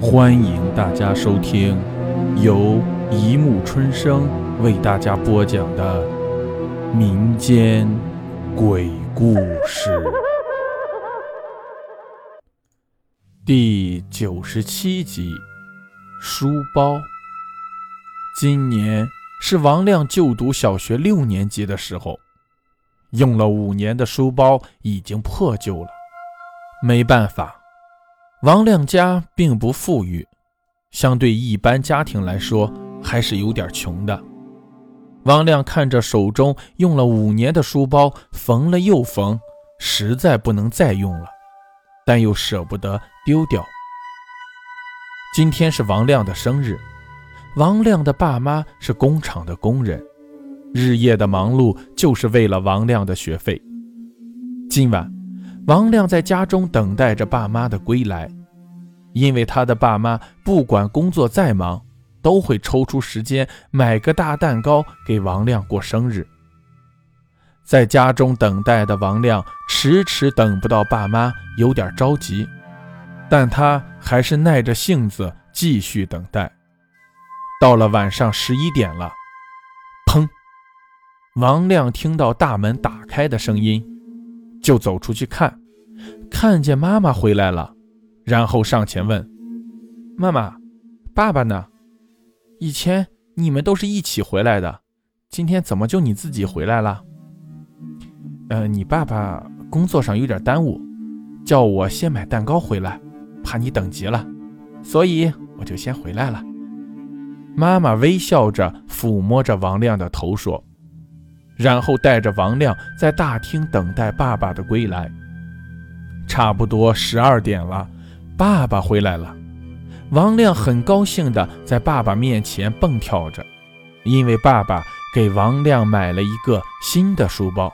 欢迎大家收听由一木春生为大家播讲的民间鬼故事第九十七集：书包。今年是王亮就读小学六年级的时候，用了五年的书包已经破旧了，没办法。王亮家并不富裕，相对一般家庭来说还是有点穷的。王亮看着手中用了五年的书包，缝了又缝，实在不能再用了，但又舍不得丢掉。今天是王亮的生日，王亮的爸妈是工厂的工人，日夜的忙碌就是为了王亮的学费。今晚。王亮在家中等待着爸妈的归来，因为他的爸妈不管工作再忙，都会抽出时间买个大蛋糕给王亮过生日。在家中等待的王亮迟迟等不到爸妈，有点着急，但他还是耐着性子继续等待。到了晚上十一点了，砰！王亮听到大门打开的声音。就走出去看，看见妈妈回来了，然后上前问：“妈妈，爸爸呢？以前你们都是一起回来的，今天怎么就你自己回来了？”“呃，你爸爸工作上有点耽误，叫我先买蛋糕回来，怕你等急了，所以我就先回来了。”妈妈微笑着抚摸着王亮的头说。然后带着王亮在大厅等待爸爸的归来。差不多十二点了，爸爸回来了。王亮很高兴地在爸爸面前蹦跳着，因为爸爸给王亮买了一个新的书包，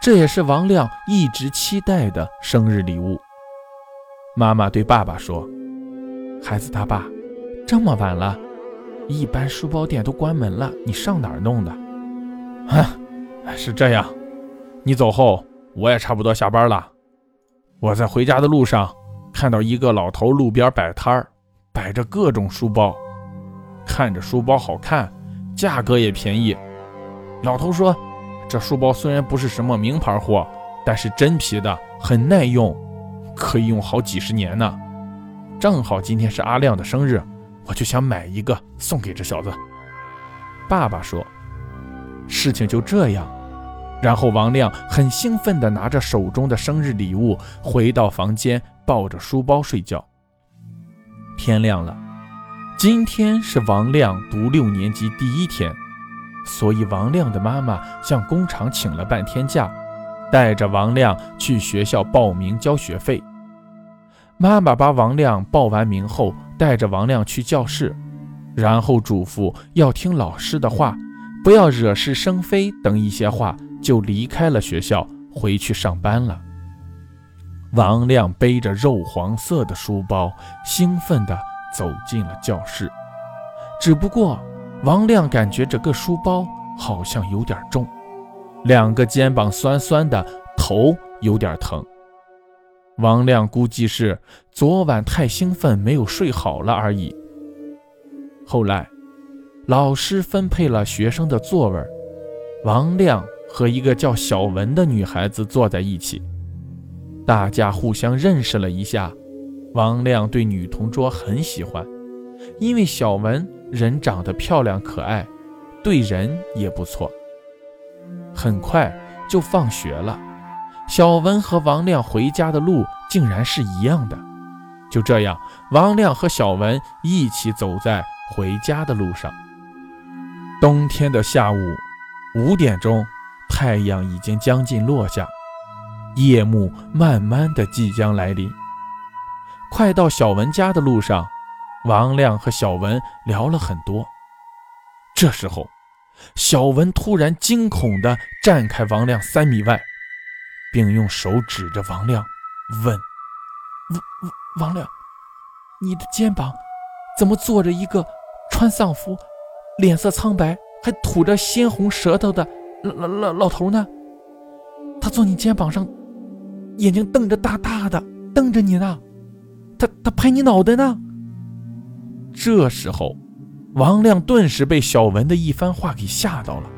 这也是王亮一直期待的生日礼物。妈妈对爸爸说：“孩子他爸，这么晚了，一般书包店都关门了，你上哪儿弄的？”哈。是这样，你走后，我也差不多下班了。我在回家的路上，看到一个老头路边摆摊儿，摆着各种书包，看着书包好看，价格也便宜。老头说：“这书包虽然不是什么名牌货，但是真皮的，很耐用，可以用好几十年呢。正好今天是阿亮的生日，我就想买一个送给这小子。”爸爸说：“事情就这样。”然后王亮很兴奋地拿着手中的生日礼物回到房间，抱着书包睡觉。天亮了，今天是王亮读六年级第一天，所以王亮的妈妈向工厂请了半天假，带着王亮去学校报名交学费。妈妈把王亮报完名后，带着王亮去教室，然后嘱咐要听老师的话，不要惹是生非等一些话。就离开了学校，回去上班了。王亮背着肉黄色的书包，兴奋地走进了教室。只不过，王亮感觉这个书包好像有点重，两个肩膀酸酸的，头有点疼。王亮估计是昨晚太兴奋，没有睡好了而已。后来，老师分配了学生的座位，王亮。和一个叫小文的女孩子坐在一起，大家互相认识了一下。王亮对女同桌很喜欢，因为小文人长得漂亮可爱，对人也不错。很快就放学了，小文和王亮回家的路竟然是一样的。就这样，王亮和小文一起走在回家的路上。冬天的下午五点钟。太阳已经将近落下，夜幕慢慢的即将来临。快到小文家的路上，王亮和小文聊了很多。这时候，小文突然惊恐地站开王亮三米外，并用手指着王亮，问：“王王王亮，你的肩膀怎么坐着一个穿丧服、脸色苍白还吐着鲜红舌头的？”老老老头呢？他坐你肩膀上，眼睛瞪着大大的，瞪着你呢。他他拍你脑袋呢。这时候，王亮顿时被小文的一番话给吓到了，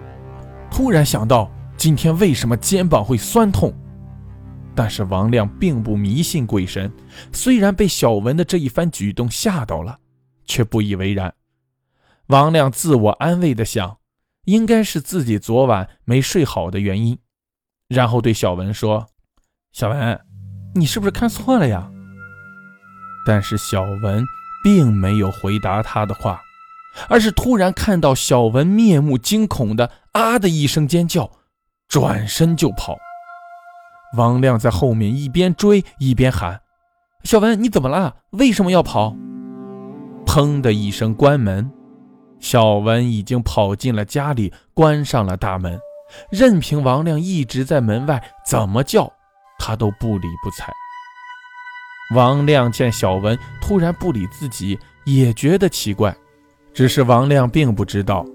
突然想到今天为什么肩膀会酸痛。但是王亮并不迷信鬼神，虽然被小文的这一番举动吓到了，却不以为然。王亮自我安慰的想，应该是自己昨晚没睡好的原因，然后对小文说：“小文，你是不是看错了呀？”但是小文并没有回答他的话，而是突然看到小文面目惊恐的啊的一声尖叫，转身就跑。王亮在后面一边追一边喊：“小文，你怎么了？为什么要跑？”砰的一声关门，小文已经跑进了家里，关上了大门，任凭王亮一直在门外怎么叫，他都不理不睬。王亮见小文突然不理自己，也觉得奇怪，只是王亮并不知道。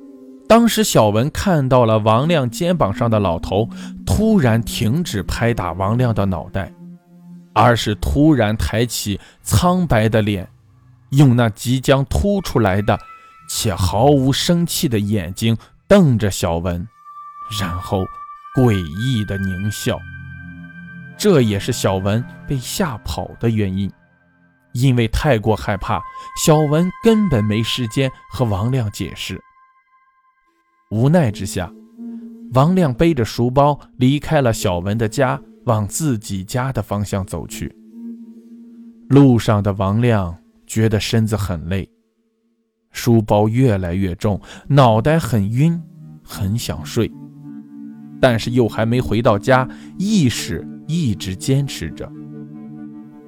当时，小文看到了王亮肩膀上的老头突然停止拍打王亮的脑袋，而是突然抬起苍白的脸，用那即将凸出来的且毫无生气的眼睛瞪着小文，然后诡异的狞笑。这也是小文被吓跑的原因，因为太过害怕，小文根本没时间和王亮解释。无奈之下，王亮背着书包离开了小文的家，往自己家的方向走去。路上的王亮觉得身子很累，书包越来越重，脑袋很晕，很想睡，但是又还没回到家，意识一直坚持着，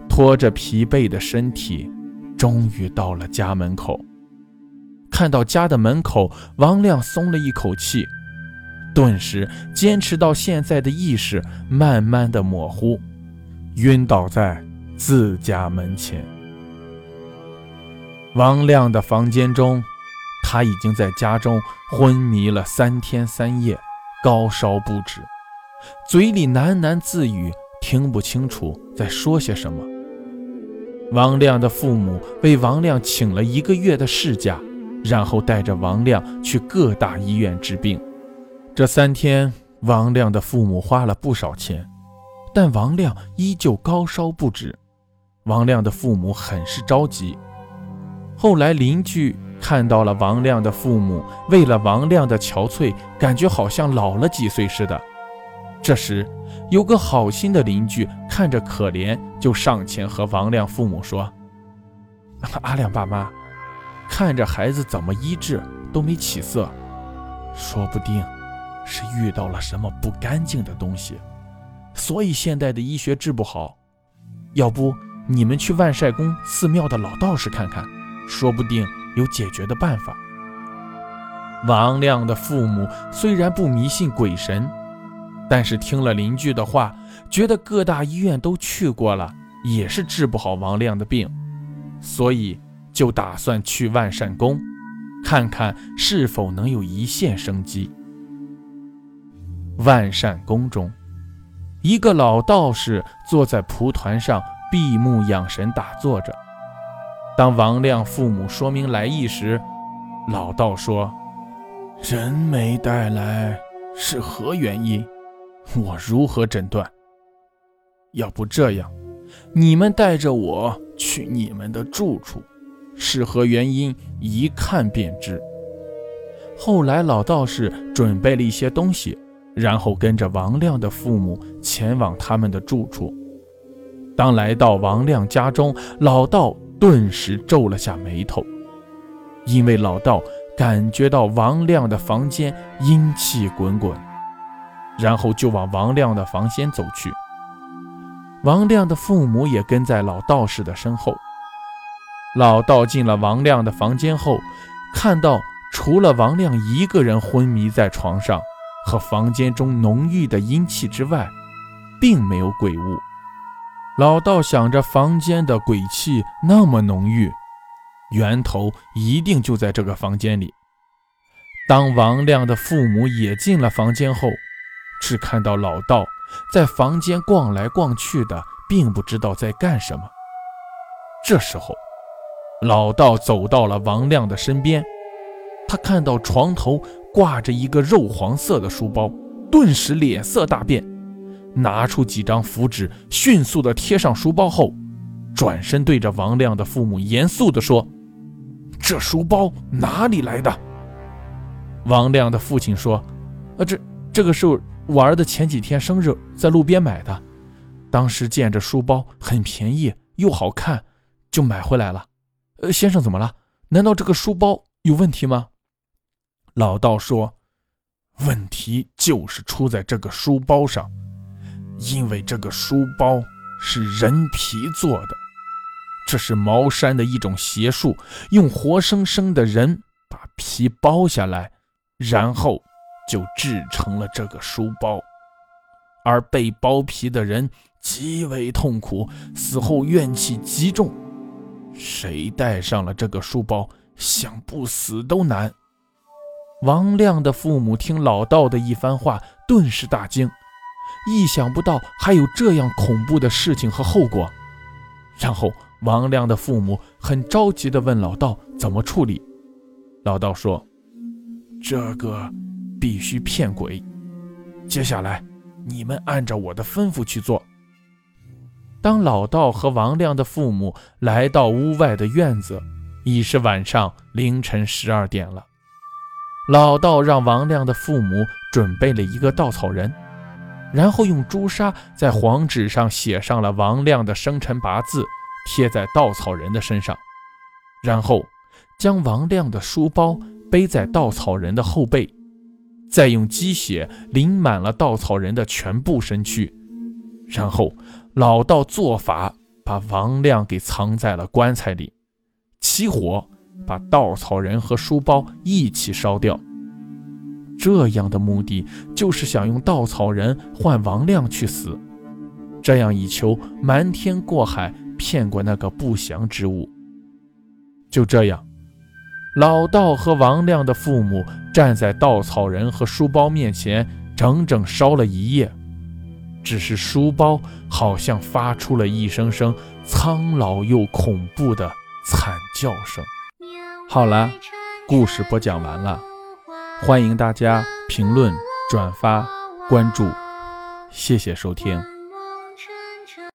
拖着疲惫的身体，终于到了家门口。看到家的门口，王亮松了一口气，顿时坚持到现在的意识慢慢的模糊，晕倒在自家门前。王亮的房间中，他已经在家中昏迷了三天三夜，高烧不止，嘴里喃喃自语，听不清楚在说些什么。王亮的父母为王亮请了一个月的事假。然后带着王亮去各大医院治病。这三天，王亮的父母花了不少钱，但王亮依旧高烧不止。王亮的父母很是着急。后来邻居看到了王亮的父母为了王亮的憔悴，感觉好像老了几岁似的。这时，有个好心的邻居看着可怜，就上前和王亮父母说：“阿亮爸妈。”看着孩子怎么医治都没起色，说不定是遇到了什么不干净的东西，所以现代的医学治不好。要不你们去万晒宫寺庙的老道士看看，说不定有解决的办法。王亮的父母虽然不迷信鬼神，但是听了邻居的话，觉得各大医院都去过了，也是治不好王亮的病，所以。就打算去万善宫，看看是否能有一线生机。万善宫中，一个老道士坐在蒲团上闭目养神打坐着。当王亮父母说明来意时，老道说：“人没带来，是何原因？我如何诊断？要不这样，你们带着我去你们的住处。”是何原因？一看便知。后来老道士准备了一些东西，然后跟着王亮的父母前往他们的住处。当来到王亮家中，老道顿时皱了下眉头，因为老道感觉到王亮的房间阴气滚滚，然后就往王亮的房间走去。王亮的父母也跟在老道士的身后。老道进了王亮的房间后，看到除了王亮一个人昏迷在床上，和房间中浓郁的阴气之外，并没有鬼物。老道想着，房间的鬼气那么浓郁，源头一定就在这个房间里。当王亮的父母也进了房间后，只看到老道在房间逛来逛去的，并不知道在干什么。这时候。老道走到了王亮的身边，他看到床头挂着一个肉黄色的书包，顿时脸色大变，拿出几张符纸，迅速地贴上书包后，转身对着王亮的父母严肃地说：“这书包哪里来的？”王亮的父亲说：“呃，这这个是我儿子前几天生日在路边买的，当时见着书包很便宜又好看，就买回来了。”呃，先生怎么了？难道这个书包有问题吗？老道说：“问题就是出在这个书包上，因为这个书包是人皮做的，这是茅山的一种邪术，用活生生的人把皮剥下来，然后就制成了这个书包。而被剥皮的人极为痛苦，死后怨气极重。”谁带上了这个书包，想不死都难。王亮的父母听老道的一番话，顿时大惊，意想不到还有这样恐怖的事情和后果。然后，王亮的父母很着急地问老道怎么处理。老道说：“这个必须骗鬼。接下来，你们按照我的吩咐去做。”当老道和王亮的父母来到屋外的院子，已是晚上凌晨十二点了。老道让王亮的父母准备了一个稻草人，然后用朱砂在黄纸上写上了王亮的生辰八字，贴在稻草人的身上，然后将王亮的书包背在稻草人的后背，再用鸡血淋满了稻草人的全部身躯，然后。老道做法，把王亮给藏在了棺材里，起火，把稻草人和书包一起烧掉。这样的目的就是想用稻草人换王亮去死，这样以求瞒天过海，骗过那个不祥之物。就这样，老道和王亮的父母站在稻草人和书包面前，整整烧了一夜。只是书包好像发出了一声声苍老又恐怖的惨叫声。好了，故事播讲完了，欢迎大家评论、转发、关注，谢谢收听。